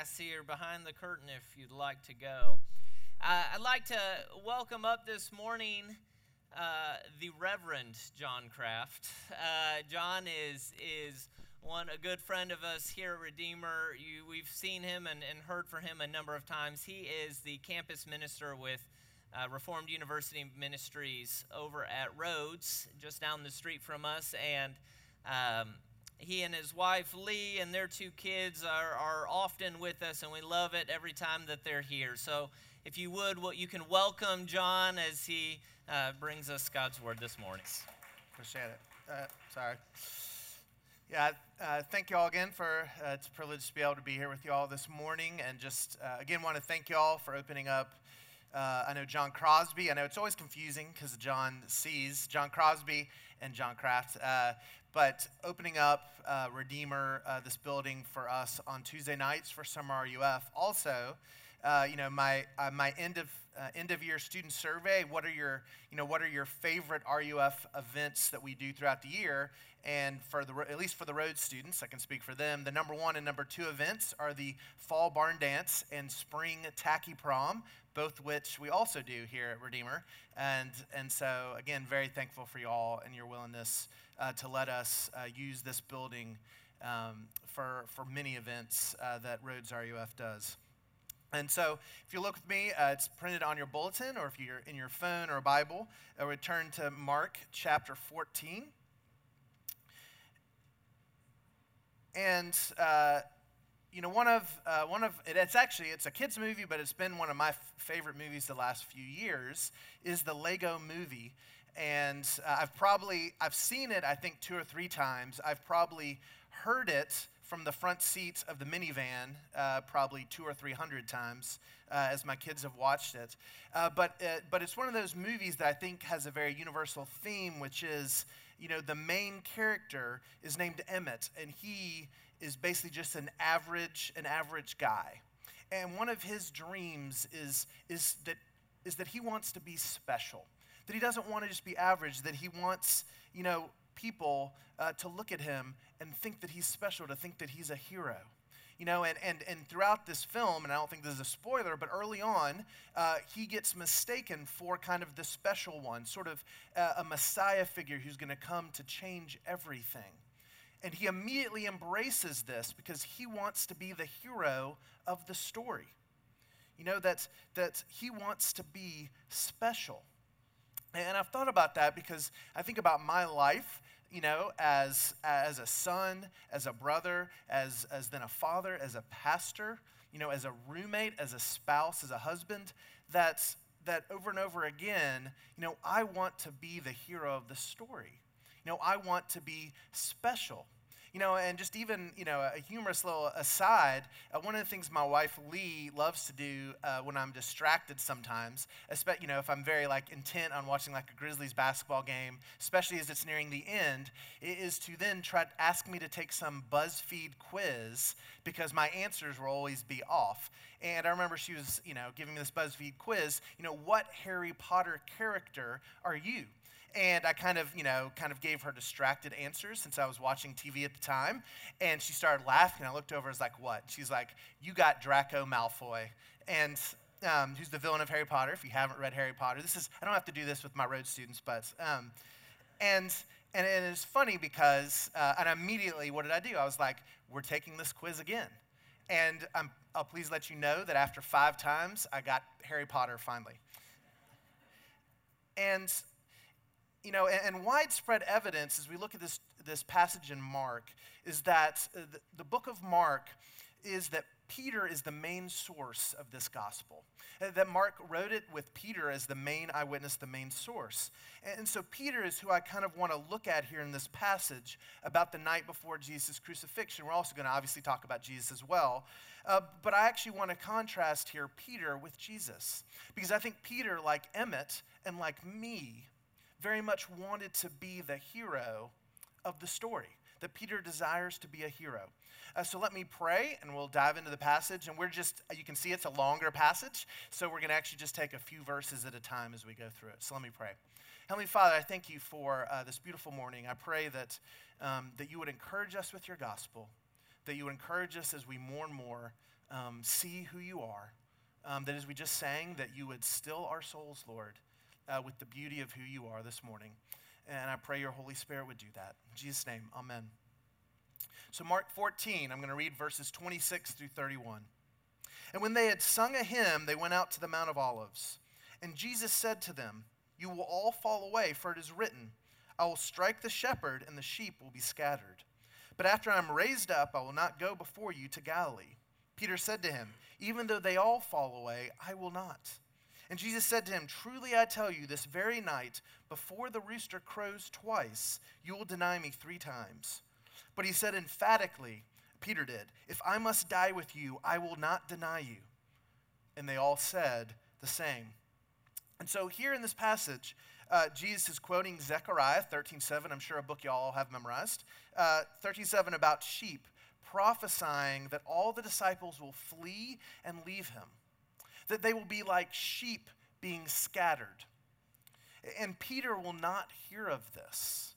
Hassir behind the curtain if you'd like to go. Uh, I'd like to welcome up this morning uh, the Reverend John Kraft. Uh, John is is one a good friend of us here at Redeemer. You, we've seen him and, and heard from him a number of times. He is the campus minister with uh, Reformed University Ministries over at Rhodes, just down the street from us, and um, he and his wife Lee and their two kids are, are often with us, and we love it every time that they're here. So, if you would, what you can welcome John as he uh, brings us God's word this morning. Appreciate it. Uh, sorry. Yeah, uh, thank you all again for uh, it's a privilege to be able to be here with you all this morning, and just uh, again want to thank you all for opening up. Uh, I know John Crosby. I know it's always confusing because John sees John Crosby and John Kraft, uh, but opening up uh, Redeemer, this building for us on Tuesday nights for Summer RUF. Also, you know my my end of uh, end of year student survey. What are your, you know, what are your favorite RUF events that we do throughout the year? And for the, at least for the Rhodes students, I can speak for them. The number one and number two events are the fall barn dance and spring tacky prom, both which we also do here at Redeemer. And, and so, again, very thankful for you all and your willingness uh, to let us uh, use this building um, for, for many events uh, that Rhodes RUF does. And so, if you look with me, uh, it's printed on your bulletin, or if you're in your phone or Bible, uh, we turn to Mark chapter 14. And uh, you know, one of uh, one of it's actually it's a kids movie, but it's been one of my f- favorite movies the last few years. Is the Lego Movie, and uh, I've probably I've seen it I think two or three times. I've probably heard it from the front seats of the minivan uh, probably two or three hundred times uh, as my kids have watched it. Uh, but, uh, but it's one of those movies that I think has a very universal theme, which is, you know, the main character is named Emmett, and he is basically just an average, an average guy. And one of his dreams is, is, that, is that he wants to be special. That he doesn't want to just be average, that he wants, you know, people uh, to look at him and think that he's special, to think that he's a hero. You know, and, and, and throughout this film, and I don't think this is a spoiler, but early on, uh, he gets mistaken for kind of the special one, sort of uh, a messiah figure who's going to come to change everything. And he immediately embraces this because he wants to be the hero of the story. You know, that, that he wants to be special. And I've thought about that because I think about my life, you know, as, as a son, as a brother, as, as then a father, as a pastor, you know, as a roommate, as a spouse, as a husband, that, that over and over again, you know, I want to be the hero of the story. You know, I want to be special. You know, and just even, you know, a humorous little aside, uh, one of the things my wife Lee loves to do uh, when I'm distracted sometimes, especially, you know, if I'm very like intent on watching like a Grizzlies basketball game, especially as it's nearing the end, is to then try to ask me to take some BuzzFeed quiz because my answers will always be off. And I remember she was, you know, giving me this BuzzFeed quiz, you know, what Harry Potter character are you? And I kind of, you know, kind of gave her distracted answers since I was watching TV at the time. And she started laughing. I looked over, I was like, what? She's like, you got Draco Malfoy. And um, who's the villain of Harry Potter, if you haven't read Harry Potter. This is, I don't have to do this with my Rhodes students, but, um, and, and, it's funny because, uh, and immediately, what did I do? I was like, we're taking this quiz again. And I'm, I'll please let you know that after five times, I got Harry Potter finally. And you know, and, and, widespread evidence as we look at this, this passage in Mark is that uh, the, the, book of Mark is that Peter is the main source of this gospel. Uh, that Mark wrote it with Peter as the main eyewitness, the main source. And, so Peter is who I kind of want to look at here in this passage about the night before Jesus' crucifixion. We're also going to obviously talk about Jesus as well. Uh, but I actually want to contrast here Peter with Jesus. Because I think Peter, like Emmett and like me, very much wanted to be the hero of the story, that Peter desires to be a hero. Uh, so let me pray and we'll dive into the passage. And we're just, you can see it's a longer passage, so we're going to actually just take a few verses at a time as we go through it. So let me pray. Heavenly Father, I thank you for uh, this beautiful morning. I pray that, um, that you would encourage us with your gospel, that you would encourage us as we more and more um, see who you are. Um, that as we just sang, that you would still our souls, Lord, uh, with the beauty of who you are this morning. And I pray your Holy Spirit would do that. In Jesus' name, amen. So, Mark 14, I'm going to read verses 26 through 31. And when they had sung a hymn, they went out to the Mount of Olives. And Jesus said to them, You will all fall away, for it is written, I will strike the shepherd, and the sheep will be scattered. But after I am raised up, I will not go before you to Galilee. Peter said to him, Even though they all fall away, I will not. And Jesus said to him, Truly I tell you, this very night, before the rooster crows twice, you will deny me three times. But he said emphatically, Peter did, If I must die with you, I will not deny you. And they all said the same. And so here in this passage, uh, Jesus is quoting Zechariah 13.7, I'm sure a book you all have memorized, uh, 13.7 about sheep, prophesying that all the disciples will flee and leave him, that they will be like sheep being scattered. And Peter will not hear of this.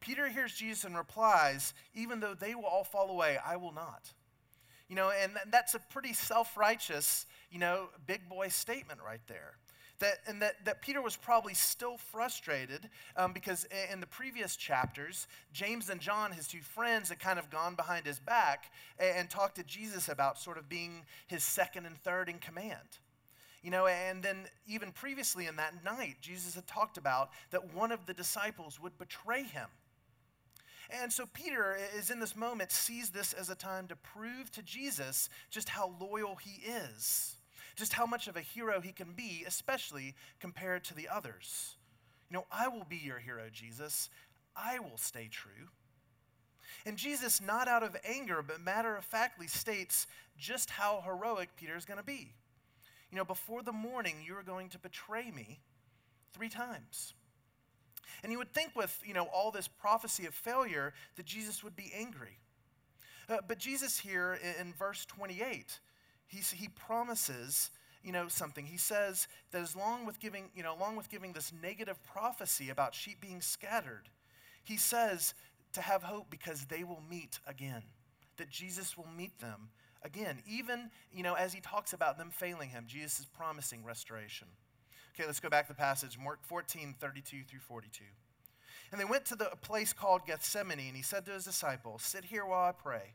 Peter hears Jesus and replies, Even though they will all fall away, I will not. You know, and that's a pretty self righteous, you know, big boy statement right there. That, and that, that Peter was probably still frustrated um, because in the previous chapters, James and John, his two friends, had kind of gone behind his back and, and talked to Jesus about sort of being his second and third in command. You know, and then even previously in that night, Jesus had talked about that one of the disciples would betray him. And so Peter is in this moment, sees this as a time to prove to Jesus just how loyal he is, just how much of a hero he can be, especially compared to the others. You know, I will be your hero, Jesus. I will stay true. And Jesus, not out of anger, but matter of factly states just how heroic Peter is going to be. You know, before the morning, you are going to betray me three times. And you would think with, you know, all this prophecy of failure that Jesus would be angry. Uh, but Jesus here in, in verse 28, he's, he promises, you know, something. He says that as long with giving, you know, along with giving this negative prophecy about sheep being scattered, he says to have hope because they will meet again, that Jesus will meet them again. Even, you know, as he talks about them failing him, Jesus is promising restoration. Okay, let's go back to the passage, Mark 14, 32 through 42. And they went to the place called Gethsemane, and he said to his disciples, Sit here while I pray.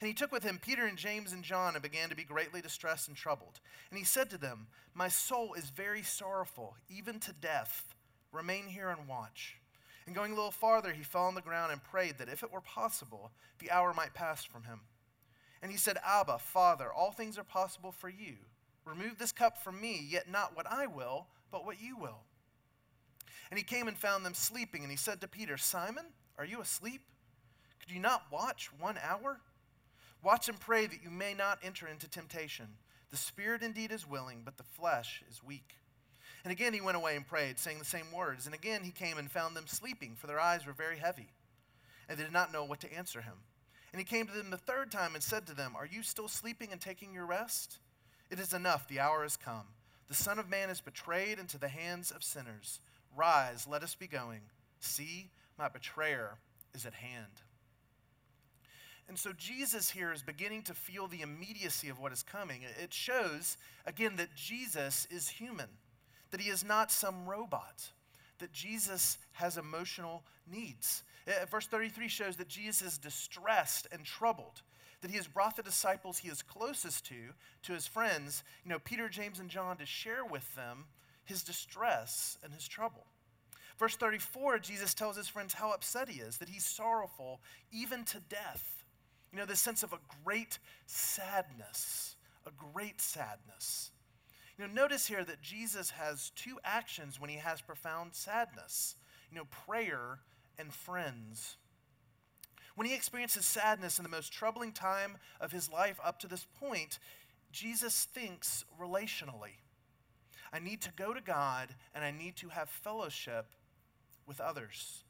And he took with him Peter and James and John and began to be greatly distressed and troubled. And he said to them, My soul is very sorrowful, even to death. Remain here and watch. And going a little farther, he fell on the ground and prayed that if it were possible, the hour might pass from him. And he said, Abba, Father, all things are possible for you. Remove this cup from me, yet not what I will, but what you will. And he came and found them sleeping, and he said to Peter, Simon, are you asleep? Could you not watch one hour? Watch and pray that you may not enter into temptation. The spirit indeed is willing, but the flesh is weak. And again he went away and prayed, saying the same words. And again he came and found them sleeping, for their eyes were very heavy, and they did not know what to answer him. And he came to them the third time and said to them, Are you still sleeping and taking your rest? It is enough, the hour has come. The Son of Man is betrayed into the hands of sinners. Rise, let us be going. See, my betrayer is at hand. And so Jesus here is beginning to feel the immediacy of what is coming. It shows, again, that Jesus is human, that he is not some robot, that Jesus has emotional needs. Uh, verse 33 shows that Jesus is distressed and troubled that he has brought the disciples he is closest to, to his friends, you know, Peter, James, and John, to share with them his distress and his trouble. Verse 34, Jesus tells his friends how upset he is, that he's sorrowful even to death. You know, this sense of a great sadness, a great sadness. You know, notice here that Jesus has two actions when he has profound sadness. You know, prayer and friends. When he experiences sadness in the most troubling time of his life up to this point, Jesus thinks relationally. I need to go to God and I need to have fellowship with others.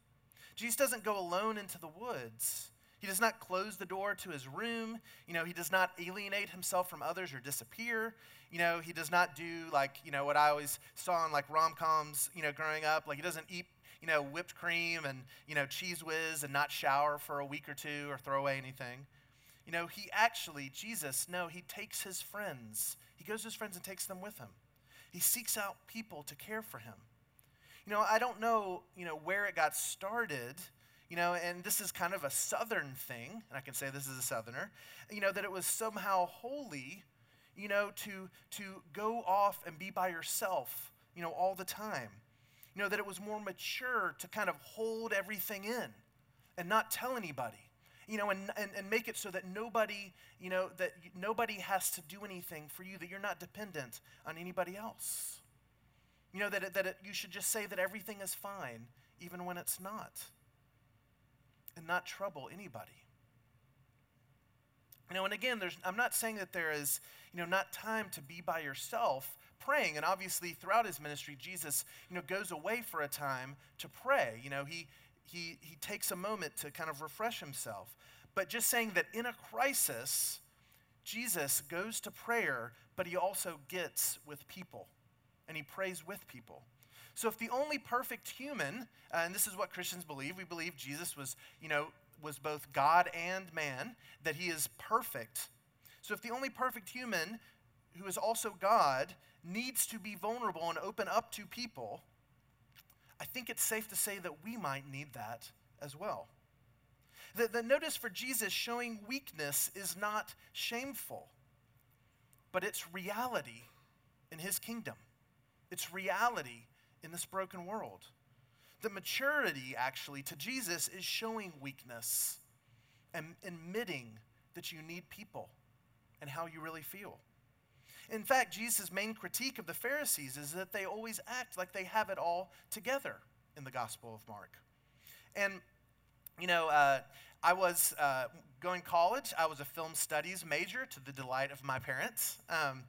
Jesus doesn't go alone into the woods. He does not close the door to his room. You know, he does not alienate himself from others or disappear. You know, he does not do like, you know, what I always saw in like rom-coms, you know, growing up. Like he doesn't eat you know, whipped cream and, you know, Cheez Whiz and not shower for a week or two or throw away anything. You know, he actually, Jesus, no, he takes his friends. He goes to his friends and takes them with him. He seeks out people to care for him. You know, I don't know, you know, where it got started, you know, and this is kind of a southern thing, and I can say this is a southerner, you know, that it was somehow holy, you know, to to go off and be by yourself, you know, all the time. You know, that it was more mature to kind of hold everything in and not tell anybody you know, and, and, and make it so that nobody, you know, that nobody has to do anything for you, that you're not dependent on anybody else. You know, that, it, that it, you should just say that everything is fine, even when it's not, and not trouble anybody. You know, and again, there's, I'm not saying that there is, you know, not time to be by yourself praying. And obviously, throughout his ministry, Jesus, you know, goes away for a time to pray. You know, he, he, he takes a moment to kind of refresh himself. But just saying that in a crisis, Jesus goes to prayer, but he also gets with people and he prays with people. So if the only perfect human, uh, and this is what Christians believe, we believe Jesus was, you know, was both God and man, that he is perfect. So if the only perfect human who is also God needs to be vulnerable and open up to people, I think it's safe to say that we might need that as well. The, the notice for Jesus showing weakness is not shameful, but it's reality in his kingdom. It's reality in this broken world. The maturity, actually, to Jesus is showing weakness and admitting that you need people and how you really feel. In fact, Jesus' main critique of the Pharisees is that they always act like they have it all together in the Gospel of Mark. And, you know, uh, I was uh, going college, I was a film studies major to the delight of my parents. Um,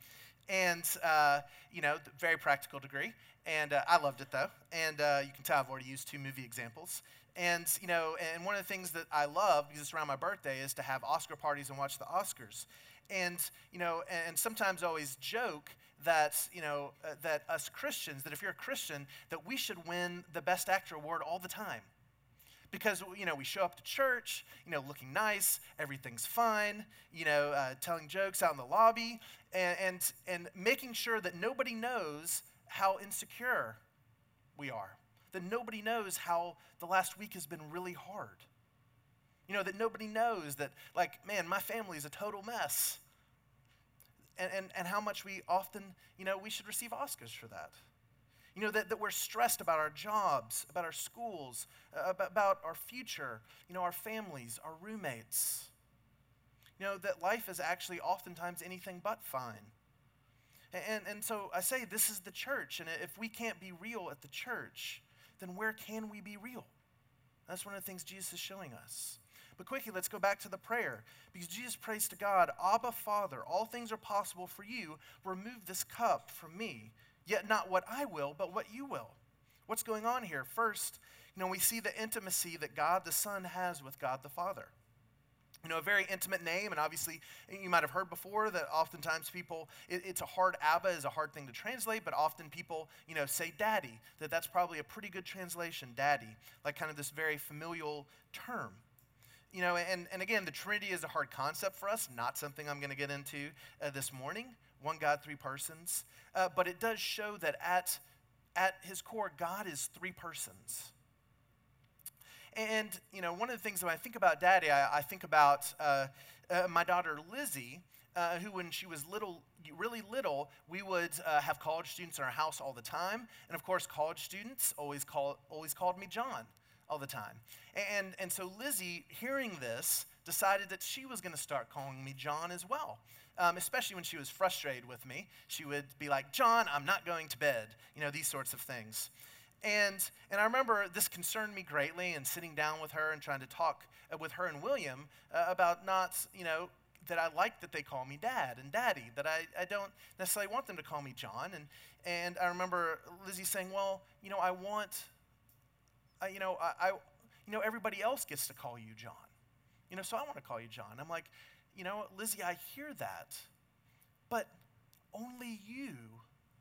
and, uh, you know, very practical degree. And uh, I loved it though. And uh, you can tell I've already used two movie examples. And, you know, and one of the things that I love, because it's around my birthday, is to have Oscar parties and watch the Oscars. And, you know, and sometimes I always joke that, you know, uh, that us Christians, that if you're a Christian, that we should win the Best Actor award all the time. Because, you know, we show up to church, you know, looking nice, everything's fine, you know, uh, telling jokes out in the lobby, and, and, and making sure that nobody knows how insecure we are. That nobody knows how the last week has been really hard. You know, that nobody knows that, like, man, my family is a total mess. And, and, and how much we often, you know, we should receive Oscars for that. You know, that, that we're stressed about our jobs, about our schools, uh, about, our future, you know, our families, our roommates. You know, that life is actually oftentimes anything but fine. And, and so I say this is the church, and if we can't be real at the church, then where can we be real? That's one of the things Jesus is showing us. But quickly, let's go back to the prayer. Because Jesus prays to God, Abba, Father, all things are possible for you. Remove this cup from me. Yet not what I will, but what you will. What's going on here? First, you know, we see the intimacy that God the Son has with God the Father. You know, a very intimate name, and obviously you might have heard before that oftentimes people, it, it's a hard, Abba is a hard thing to translate, but often people, you know, say daddy, that that's probably a pretty good translation, daddy, like kind of this very familial term you know, and, and again, the Trinity is a hard concept for us, not something I'm going to get into uh, this morning. One God, three persons. Uh, but it does show that at, at his core, God is three persons. And, you know, one of the things when I think about daddy, I, I think about uh, uh my daughter Lizzie, uh, who, when she was little, really little, we would uh, have college students in our house all the time. And of course, college students always, call, always called me John all the time. And, and so Lizzie, hearing this, decided that she was going to start calling me John as well. Um, especially when she was frustrated with me. She would be like, John, I'm not going to bed, you know, these sorts of things. And, and I remember this concerned me greatly, and sitting down with her and trying to talk uh, with her and William uh, about not, you know, that I like that they call me dad and daddy, that I, I don't necessarily want them to call me John. And, and I remember Lizzie saying, Well, you know, I want I, you know, I, I, you know, everybody else gets to call you John. You know, so I want to call you John. I'm like, you know, Lizzie, I hear that, but only you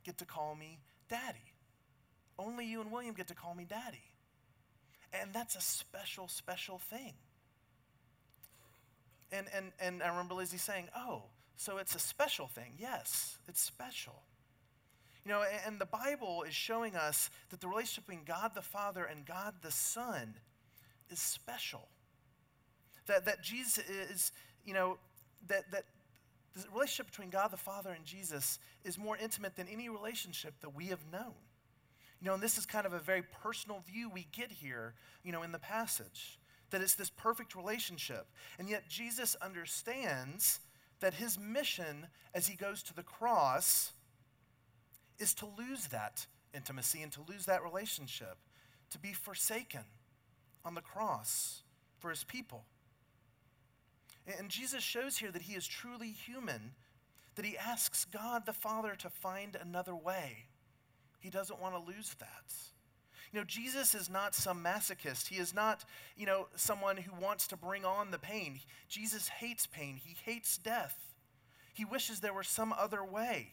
get to call me daddy. Only you and William get to call me daddy. And that's a special, special thing. And, and, and I remember Lizzie saying, oh, so it's a special thing. Yes, it's special. You know, and, and the Bible is showing us that the relationship between God the Father and God the Son is special. That, that Jesus is, you know, that, that the relationship between God the Father and Jesus is more intimate than any relationship that we have known. You know, and this is kind of a very personal view we get here, you know, in the passage, that it's this perfect relationship. And yet Jesus understands that his mission as he goes to the cross is to lose that intimacy and to lose that relationship, to be forsaken on the cross for his people. And Jesus shows here that he is truly human, that he asks God the Father to find another way. He doesn't want to lose that. You know, Jesus is not some masochist. He is not, you know, someone who wants to bring on the pain. Jesus hates pain. He hates death. He wishes there were some other way.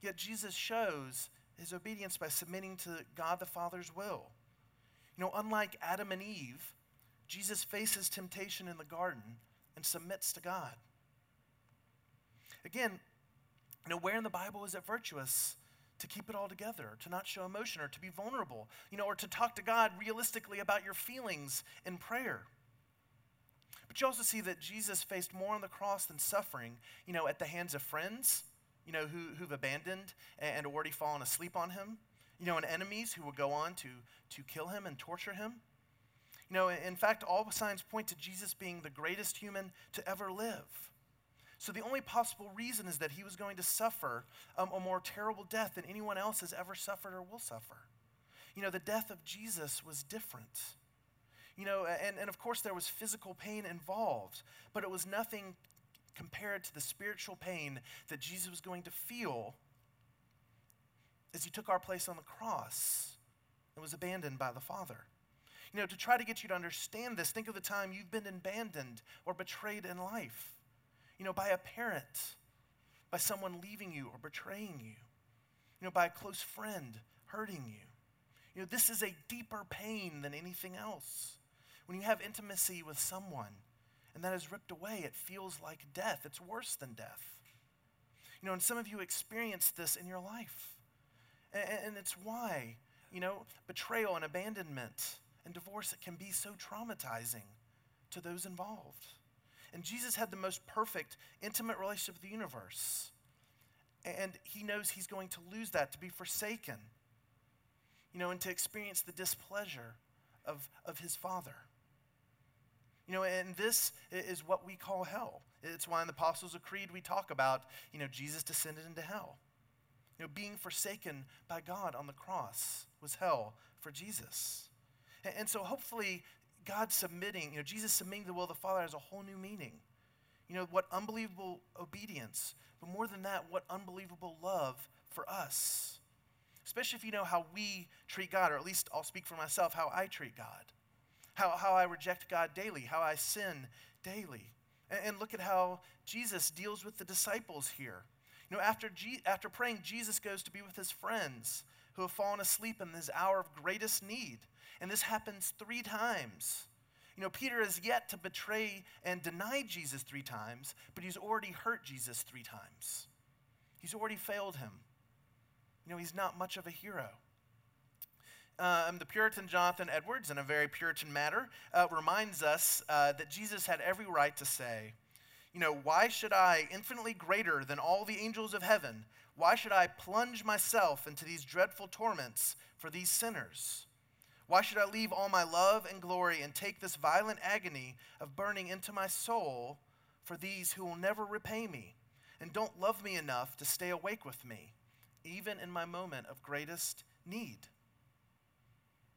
Yet Jesus shows his obedience by submitting to God the Father's will. You know, unlike Adam and Eve, Jesus faces temptation in the garden and submits to God. Again, you know, where in the Bible is it virtuous to keep it all together, to not show emotion, or to be vulnerable, you know, or to talk to God realistically about your feelings in prayer? But you also see that Jesus faced more on the cross than suffering, you know, at the hands of friends, you know, who, who've abandoned and already fallen asleep on him, you know, and enemies who will go on to, to kill him and torture him. You know, in fact, all signs point to Jesus being the greatest human to ever live. So the only possible reason is that he was going to suffer um, a more terrible death than anyone else has ever suffered or will suffer. You know, the death of Jesus was different. You know, and, and of course there was physical pain involved, but it was nothing compared to the spiritual pain that Jesus was going to feel as he took our place on the cross and was abandoned by the Father. You know, to try to get you to understand this, think of the time you've been abandoned or betrayed in life. You know, by a parent, by someone leaving you or betraying you. You know, by a close friend hurting you. You know, this is a deeper pain than anything else. When you have intimacy with someone and that is ripped away, it feels like death. It's worse than death. You know, and some of you experienced this in your life. And, and it's why, you know, betrayal and abandonment and divorce, it can be so traumatizing to those involved. And Jesus had the most perfect, intimate relationship with the universe. And he knows he's going to lose that, to be forsaken, you know, and to experience the displeasure of, of his Father. You know, and this is what we call hell. It's why in the Apostles' Creed we talk about, you know, Jesus descended into hell. You know, being forsaken by God on the cross was hell for Jesus. And so hopefully, God submitting, you know, Jesus submitting to the will of the Father has a whole new meaning. You know, what unbelievable obedience, but more than that, what unbelievable love for us. Especially if you know how we treat God, or at least I'll speak for myself, how I treat God, how, how I reject God daily, how I sin daily. And, and look at how Jesus deals with the disciples here. You know, after, G- after praying, Jesus goes to be with his friends who have fallen asleep in this hour of greatest need. And this happens three times. You know, Peter is yet to betray and deny Jesus three times, but he's already hurt Jesus three times. He's already failed him. You know, he's not much of a hero. Um, the Puritan Jonathan Edwards, in a very Puritan matter, uh, reminds us uh, that Jesus had every right to say, You know, why should I, infinitely greater than all the angels of heaven, why should I plunge myself into these dreadful torments for these sinners? Why should I leave all my love and glory and take this violent agony of burning into my soul for these who will never repay me and don't love me enough to stay awake with me, even in my moment of greatest need?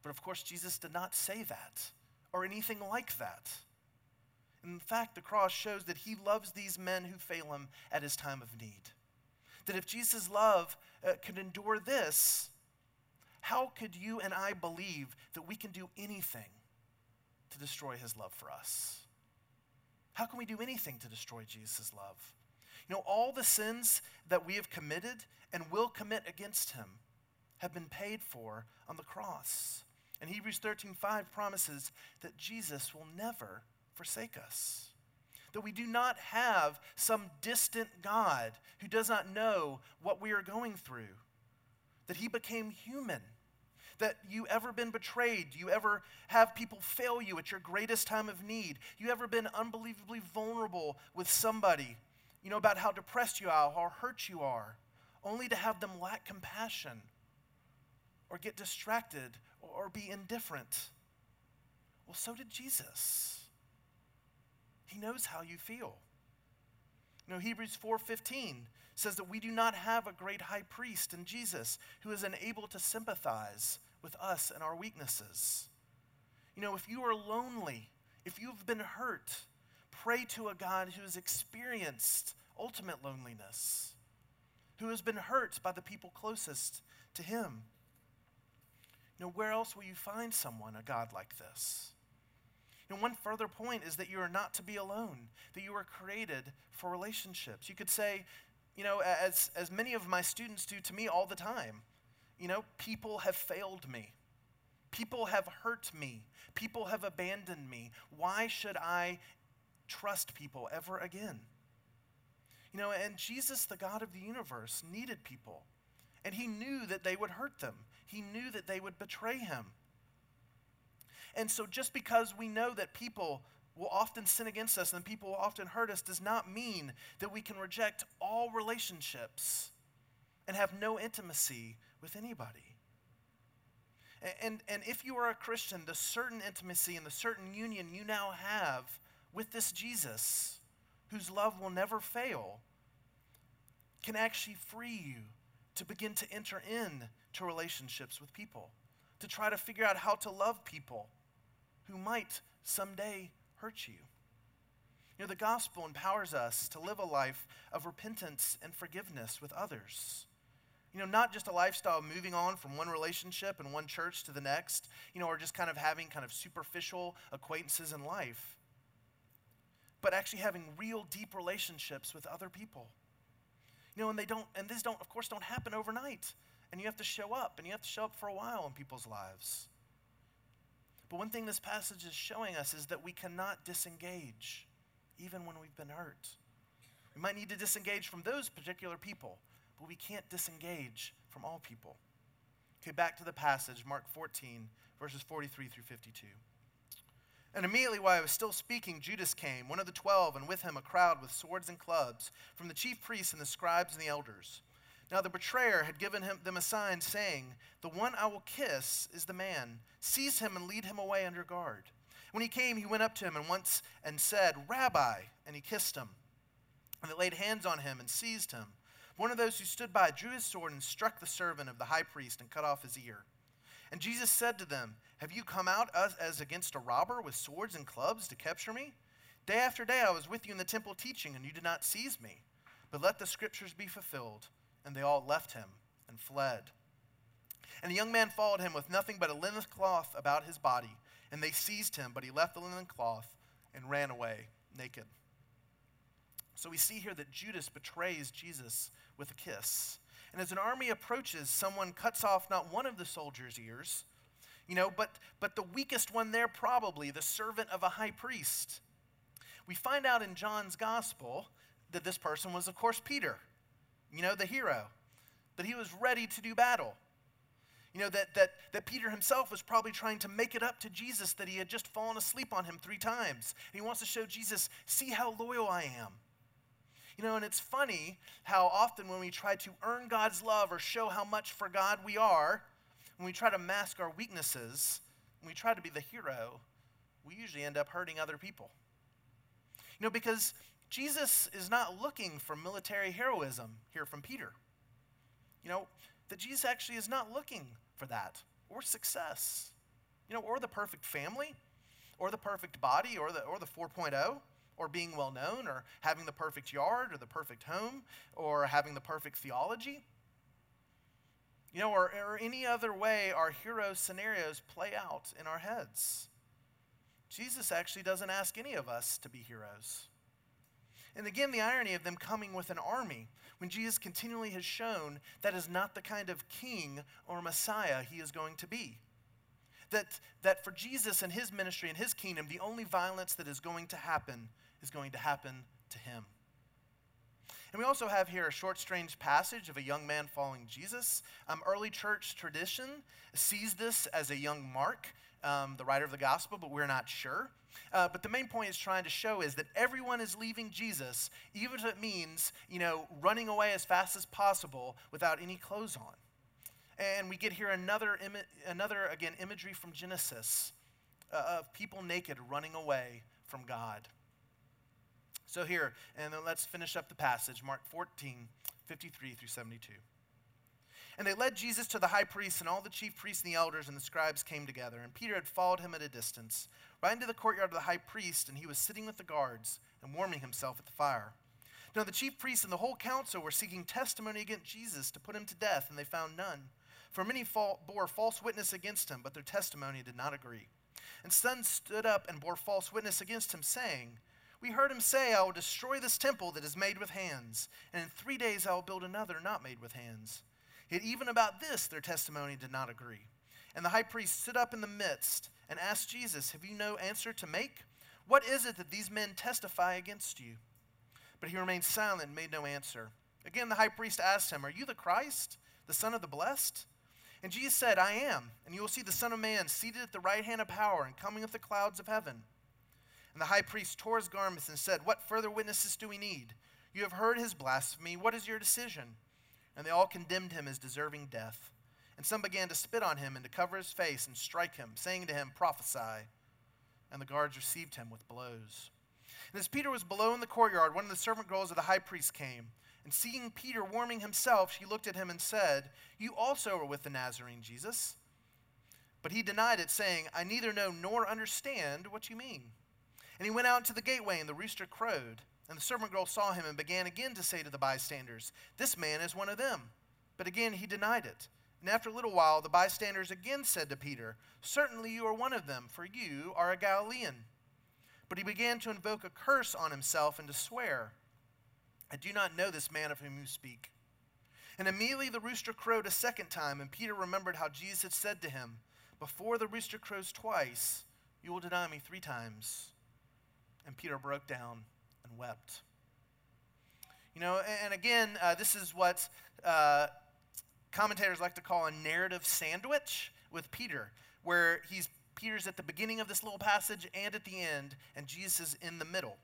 But of course, Jesus did not say that or anything like that. In fact, the cross shows that he loves these men who fail him at his time of need. That if Jesus' love uh, could endure this, how could you and I believe that we can do anything to destroy his love for us? How can we do anything to destroy Jesus' love? You know, all the sins that we have committed and will commit against him have been paid for on the cross. And Hebrews 13:5 promises that Jesus will never forsake us. that we do not have some distant God who does not know what we are going through, that he became human. That you ever been betrayed? You ever have people fail you at your greatest time of need? You ever been unbelievably vulnerable with somebody, you know, about how depressed you are, how hurt you are, only to have them lack compassion or get distracted or be indifferent? Well, so did Jesus. He knows how you feel. You know, Hebrews 4:15 says that we do not have a great high priest in Jesus who is unable to sympathize with us and our weaknesses. You know, if you are lonely, if you've been hurt, pray to a God who has experienced ultimate loneliness, who has been hurt by the people closest to him. You know, where else will you find someone, a God like this? And one further point is that you are not to be alone, that you are created for relationships. You could say, you know, as, as many of my students do to me all the time, you know, people have failed me. People have hurt me. People have abandoned me. Why should I trust people ever again? You know, and Jesus, the God of the universe, needed people. And he knew that they would hurt them, he knew that they would betray him. And so, just because we know that people will often sin against us and people will often hurt us does not mean that we can reject all relationships and have no intimacy with anybody. And, and, if you are a Christian, the certain intimacy and the certain union you now have with this Jesus, whose love will never fail, can actually free you to begin to enter into relationships with people, to try to figure out how to love people who might someday hurt you. You know, the gospel empowers us to live a life of repentance and forgiveness with others. You know, not just a lifestyle moving on from one relationship and one church to the next, you know, or just kind of having kind of superficial acquaintances in life, but actually having real deep relationships with other people. You know, and they don't, and these don't, of course, don't happen overnight. And you have to show up, and you have to show up for a while in people's lives. But one thing this passage is showing us is that we cannot disengage, even when we've been hurt. We might need to disengage from those particular people, but we can't disengage from all people. Okay, back to the passage, Mark 14, verses 43 through 52. And immediately while I was still speaking, Judas came, one of the twelve, and with him a crowd with swords and clubs, from the chief priests and the scribes and the elders. Now the betrayer had given him, them a sign, saying, The one I will kiss is the man. Seize him and lead him away under guard. When he came, he went up to him and once and said, Rabbi, and he kissed him. And they laid hands on him and seized him. One of those who stood by drew his sword and struck the servant of the high priest and cut off his ear. And Jesus said to them, Have you come out as, against a robber with swords and clubs to capture me? Day after day I was with you in the temple teaching, and you did not seize me. But let the scriptures be fulfilled. And they all left him and fled. And the young man followed him with nothing but a linen cloth about his body. And they seized him, but he left the linen cloth and ran away naked. So we see here that Judas betrays Jesus with a kiss. And as an army approaches, someone cuts off not one of the soldiers' ears, you know, but, but the weakest one there, probably, the servant of a high priest. We find out in John's gospel that this person was, of course, Peter you know, the hero, that he was ready to do battle. You know, that, that, that Peter himself was probably trying to make it up to Jesus that he had just fallen asleep on him three times. And he wants to show Jesus, see how loyal I am. You know, and it's funny how often when we try to earn God's love or show how much for God we are, when we try to mask our weaknesses, when we try to be the hero, we usually end up hurting other people. You know, because Jesus is not looking for military heroism here from Peter. You know, that Jesus actually is not looking for that or success, you know, or the perfect family or the perfect body or the, or the 4.0 or being well known or having the perfect yard or the perfect home or having the perfect theology. You know, or, or any other way our hero scenarios play out in our heads. Jesus actually doesn't ask any of us to be heroes. And again, the irony of them coming with an army when Jesus continually has shown that is not the kind of king or Messiah he is going to be. That, that for Jesus and his ministry and his kingdom, the only violence that is going to happen is going to happen to him. And we also have here a short, strange passage of a young man following Jesus. Um, early church tradition sees this as a young Mark, um, the writer of the gospel, but we're not sure. Uh, but the main point it's trying to show is that everyone is leaving Jesus, even if it means, you know, running away as fast as possible without any clothes on. And we get here another, another again, imagery from Genesis uh, of people naked running away from God. So here, and then let's finish up the passage, Mark 14, 53 through 72. And they led Jesus to the high priest, and all the chief priests and the elders and the scribes came together. And Peter had followed him at a distance, right into the courtyard of the high priest, and he was sitting with the guards and warming himself at the fire. Now the chief priests and the whole council were seeking testimony against Jesus to put him to death, and they found none. For many bore false witness against him, but their testimony did not agree. And some stood up and bore false witness against him, saying, We heard him say, I will destroy this temple that is made with hands, and in three days I will build another not made with hands. Yet even about this their testimony did not agree. And the high priest stood up in the midst and asked Jesus, Have you no answer to make? What is it that these men testify against you? But he remained silent and made no answer. Again, the high priest asked him, Are you the Christ, the Son of the Blessed? And Jesus said, I am, and you will see the Son of Man seated at the right hand of power and coming with the clouds of heaven. And the high priest tore his garments and said, What further witnesses do we need? You have heard his blasphemy. What is your decision? And they all condemned him as deserving death. And some began to spit on him and to cover his face and strike him, saying to him, Prophesy. And the guards received him with blows. And as Peter was below in the courtyard, one of the servant girls of the high priest came. And seeing Peter warming himself, she looked at him and said, You also are with the Nazarene Jesus. But he denied it, saying, I neither know nor understand what you mean. And he went out to the gateway, and the rooster crowed. And the servant girl saw him and began again to say to the bystanders, This man is one of them. But again he denied it. And after a little while, the bystanders again said to Peter, Certainly you are one of them, for you are a Galilean. But he began to invoke a curse on himself and to swear. I do not know this man of whom you speak. And immediately the rooster crowed a second time, and Peter remembered how Jesus had said to him, Before the rooster crows twice, you will deny me three times. And Peter broke down and wept. You know, and again, uh, this is what uh, commentators like to call a narrative sandwich with Peter, where he's Peter's at the beginning of this little passage and at the end, and Jesus is in the middle.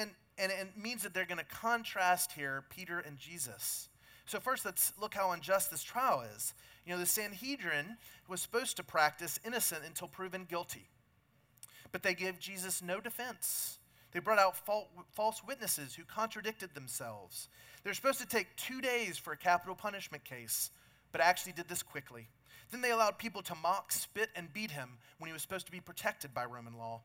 And and it means that they're going to contrast here Peter and Jesus. So, first, let's look how unjust this trial is. You know, the Sanhedrin was supposed to practice innocent until proven guilty, but they gave Jesus no defense. They brought out false witnesses who contradicted themselves. They're supposed to take two days for a capital punishment case, but actually did this quickly. Then they allowed people to mock, spit, and beat him when he was supposed to be protected by Roman law.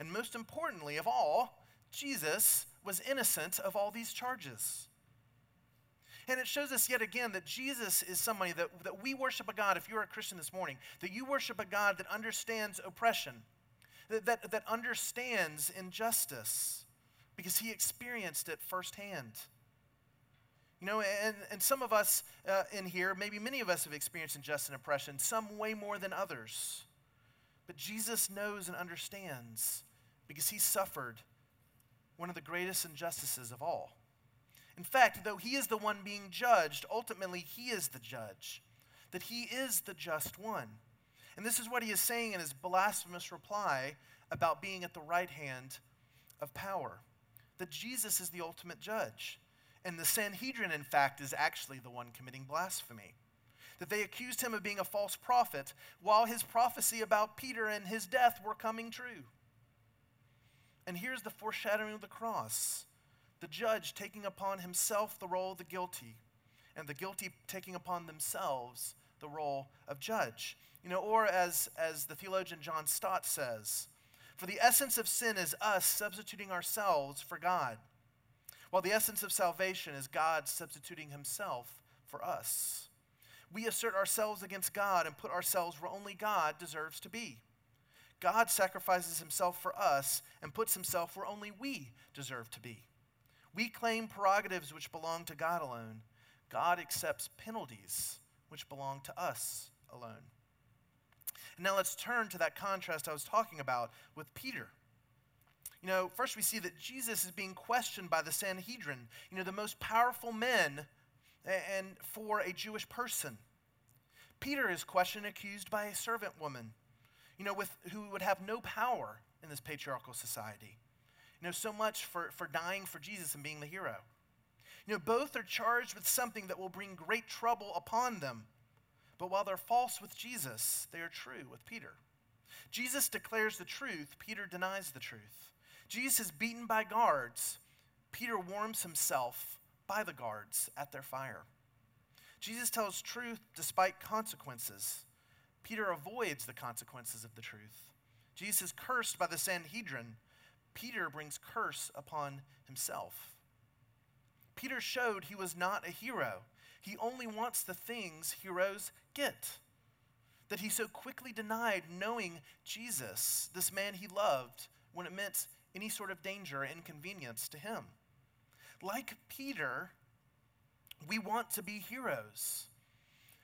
And most importantly of all, Jesus was innocent of all these charges. And it shows us yet again that Jesus is somebody that, that we worship a God, if you're a Christian this morning, that you worship a God that understands oppression, that, that, that understands injustice, because he experienced it firsthand. You know, and, and some of us uh, in here, maybe many of us have experienced injustice and oppression, some way more than others. But Jesus knows and understands because he suffered one of the greatest injustices of all. In fact, though he is the one being judged, ultimately he is the judge, that he is the just one. And this is what he is saying in his blasphemous reply about being at the right hand of power that Jesus is the ultimate judge. And the Sanhedrin, in fact, is actually the one committing blasphemy. That they accused him of being a false prophet while his prophecy about Peter and his death were coming true. And here's the foreshadowing of the cross the judge taking upon himself the role of the guilty, and the guilty taking upon themselves the role of judge. You know, or as, as the theologian John Stott says, for the essence of sin is us substituting ourselves for God, while the essence of salvation is God substituting himself for us. We assert ourselves against God and put ourselves where only God deserves to be. God sacrifices himself for us and puts himself where only we deserve to be. We claim prerogatives which belong to God alone. God accepts penalties which belong to us alone. And now let's turn to that contrast I was talking about with Peter. You know, first we see that Jesus is being questioned by the Sanhedrin, you know, the most powerful men and for a Jewish person. Peter is questioned and accused by a servant woman, you know, with, who would have no power in this patriarchal society. You know, so much for, for dying for Jesus and being the hero. You know, both are charged with something that will bring great trouble upon them. But while they're false with Jesus, they are true with Peter. Jesus declares the truth, Peter denies the truth. Jesus is beaten by guards. Peter warms himself by the guards at their fire. Jesus tells truth despite consequences. Peter avoids the consequences of the truth. Jesus is cursed by the Sanhedrin. Peter brings curse upon himself. Peter showed he was not a hero. He only wants the things heroes get. That he so quickly denied knowing Jesus, this man he loved, when it meant any sort of danger or inconvenience to him. Like Peter, we want to be heroes.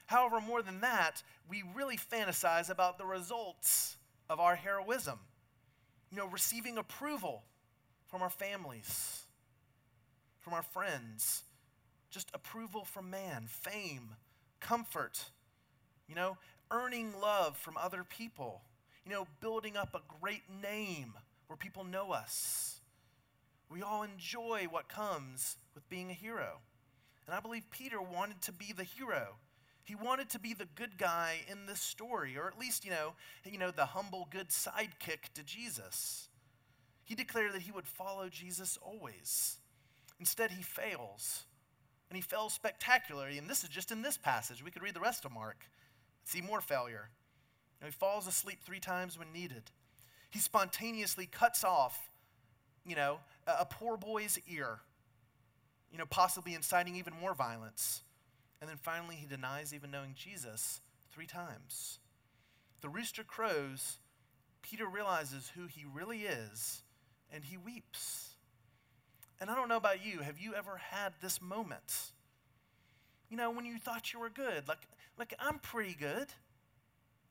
However, more than that, we really fantasize about the results of our heroism. You know, receiving approval from our families, from our friends, just approval from man, fame, comfort, you know, earning love from other people, you know, building up a great name where people know us. We all enjoy what comes with being a hero. And I believe Peter wanted to be the hero. He wanted to be the good guy in this story, or at least, you know, you know, the humble, good sidekick to Jesus. He declared that he would follow Jesus always. Instead, he fails. And he fails spectacularly. And this is just in this passage. We could read the rest of Mark, see more failure. he falls asleep three times when needed. He spontaneously cuts off, you know, a, a poor boy's ear you know, possibly inciting even more violence. And then finally, he denies even knowing Jesus three times. The rooster crows, Peter realizes who he really is, and he weeps. And I don't know about you, have you ever had this moment? You know, when you thought you were good, like, like I'm pretty good.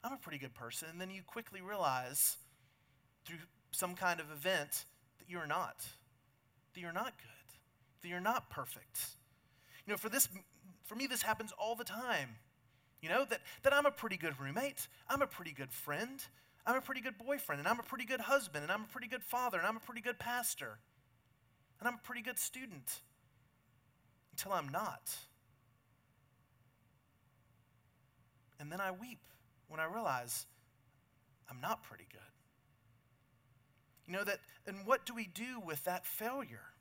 I'm a pretty good person. And then you quickly realize through some kind of event that you're not, that you're not good that you're not perfect. You know, for this for me this happens all the time. You know, that, that I'm a pretty good roommate, I'm a pretty good friend, I'm a pretty good boyfriend, and I'm a pretty good husband, and I'm a pretty good father, and I'm a pretty good pastor, and I'm a pretty good student. Until I'm not. And then I weep when I realize I'm not pretty good. You know that, and what do we do with that failure?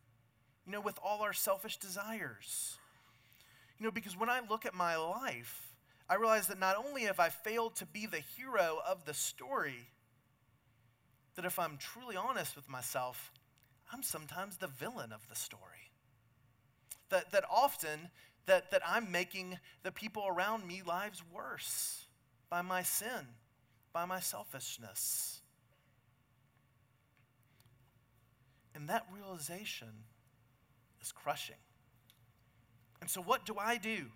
you know, with all our selfish desires. You know, because when I look at my life, I realize that not only have I failed to be the hero of the story, that if I'm truly honest with myself, I'm sometimes the villain of the story. That, that often that, that I'm making the people around me lives worse by my sin, by my selfishness. And that realization is crushing. And so, what do I do?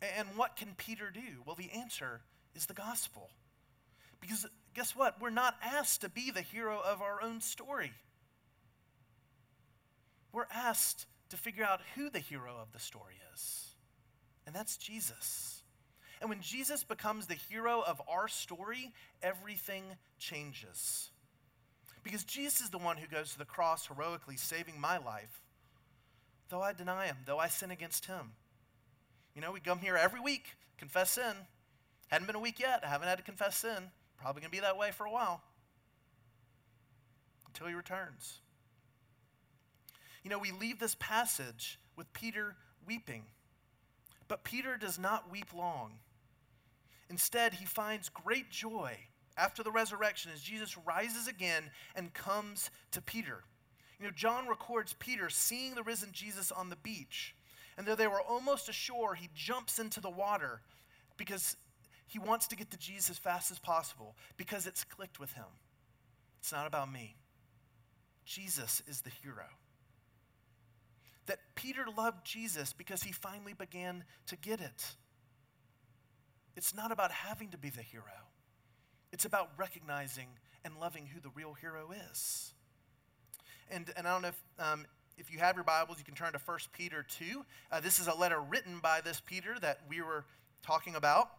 And what can Peter do? Well, the answer is the gospel. Because guess what? We're not asked to be the hero of our own story. We're asked to figure out who the hero of the story is, and that's Jesus. And when Jesus becomes the hero of our story, everything changes. Because Jesus is the one who goes to the cross heroically, saving my life though I deny him, though I sin against him. You know, we come here every week, confess sin. Hadn't been a week yet. I haven't had to confess sin. Probably to be that way for a while until he returns. You know, we leave this passage with Peter weeping. But Peter does not weep long. Instead, he finds great joy after the resurrection as Jesus rises again and comes to Peter. You know, John records Peter seeing the risen Jesus on the beach. And though they were almost ashore, he jumps into the water because he wants to get to Jesus as fast as possible because it's clicked with him. It's not about me. Jesus is the hero. That Peter loved Jesus because he finally began to get it. It's not about having to be the hero, it's about recognizing and loving who the real hero is. And, and I don't know if, um, if you have your Bibles, you can turn to 1 Peter 2. Uh, this is a letter written by this Peter that we were talking about.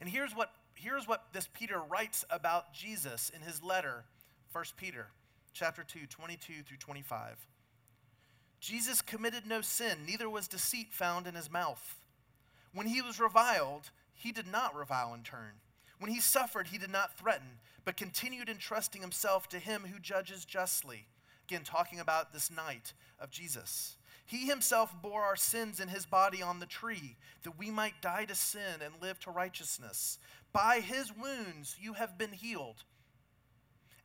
And here's what, here's what this Peter writes about Jesus in his letter, 1 Peter chapter 2, 22 through 25. Jesus committed no sin, neither was deceit found in his mouth. When he was reviled, he did not revile in turn. When he suffered, he did not threaten, but continued entrusting himself to him who judges justly. Again, talking about this night of Jesus. He himself bore our sins in his body on the tree, that we might die to sin and live to righteousness. By his wounds you have been healed.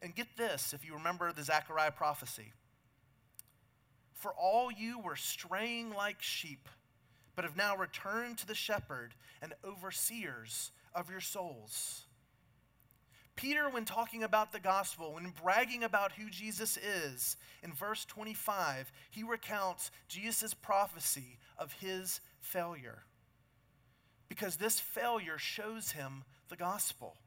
And get this, if you remember the Zechariah prophecy. For all you were straying like sheep, but have now returned to the shepherd and overseers of your souls. Peter, when talking about the gospel, when bragging about who Jesus is, in verse 25, he recounts Jesus' prophecy of his failure. Because this failure shows him the gospel.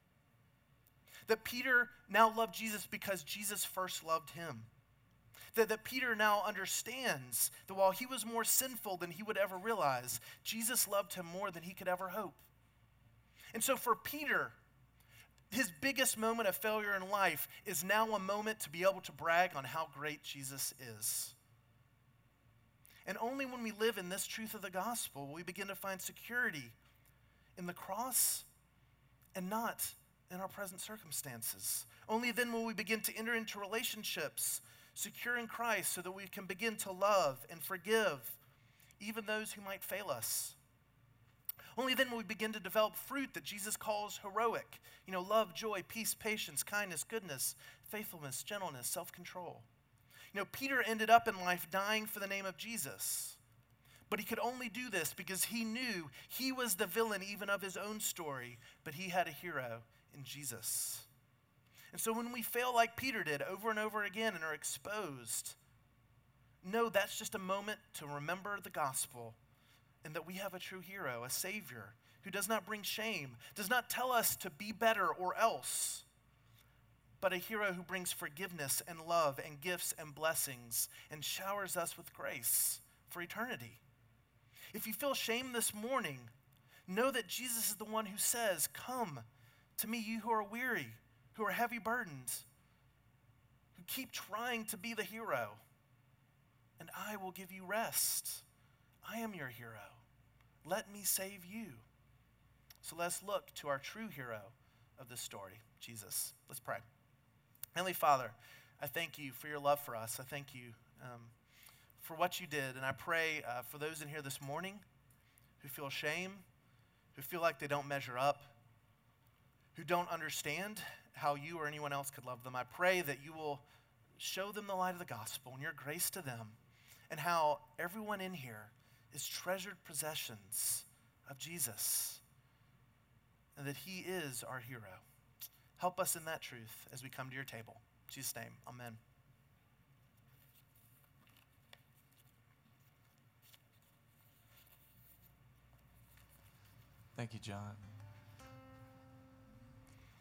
That Peter now loved Jesus because Jesus first loved him. That, that Peter now understands that while he was more sinful than he would ever realize, Jesus loved him more than he could ever hope. And so for Peter, his biggest moment of failure in life is now a moment to be able to brag on how great Jesus is. And only when we live in this truth of the gospel will we begin to find security in the cross and not in our present circumstances. Only then will we begin to enter into relationships secure in Christ so that we can begin to love and forgive even those who might fail us. Only then will we begin to develop fruit that Jesus calls heroic. You know, love, joy, peace, patience, kindness, goodness, faithfulness, gentleness, self control. You know, Peter ended up in life dying for the name of Jesus. But he could only do this because he knew he was the villain even of his own story, but he had a hero in Jesus. And so when we fail like Peter did over and over again and are exposed, know that's just a moment to remember the gospel and that we have a true hero, a Savior, who does not bring shame, does not tell us to be better or else, but a hero who brings forgiveness and love and gifts and blessings and showers us with grace for eternity. If you feel shame this morning, know that Jesus is the one who says, Come to me, you who are weary, who are heavy burdened, who keep trying to be the hero, and I will give you rest. I am your hero. Let me save you. So let's look to our true hero of this story, Jesus. Let's pray. Heavenly Father, I thank you for your love for us. I thank you um, for what you did. And I pray uh, for those in here this morning who feel shame, who feel like they don't measure up, who don't understand how you or anyone else could love them. I pray that you will show them the light of the gospel and your grace to them, and how everyone in here is treasured possessions of Jesus and that he is our hero. Help us in that truth as we come to your table. In Jesus' name, amen. Thank you, John.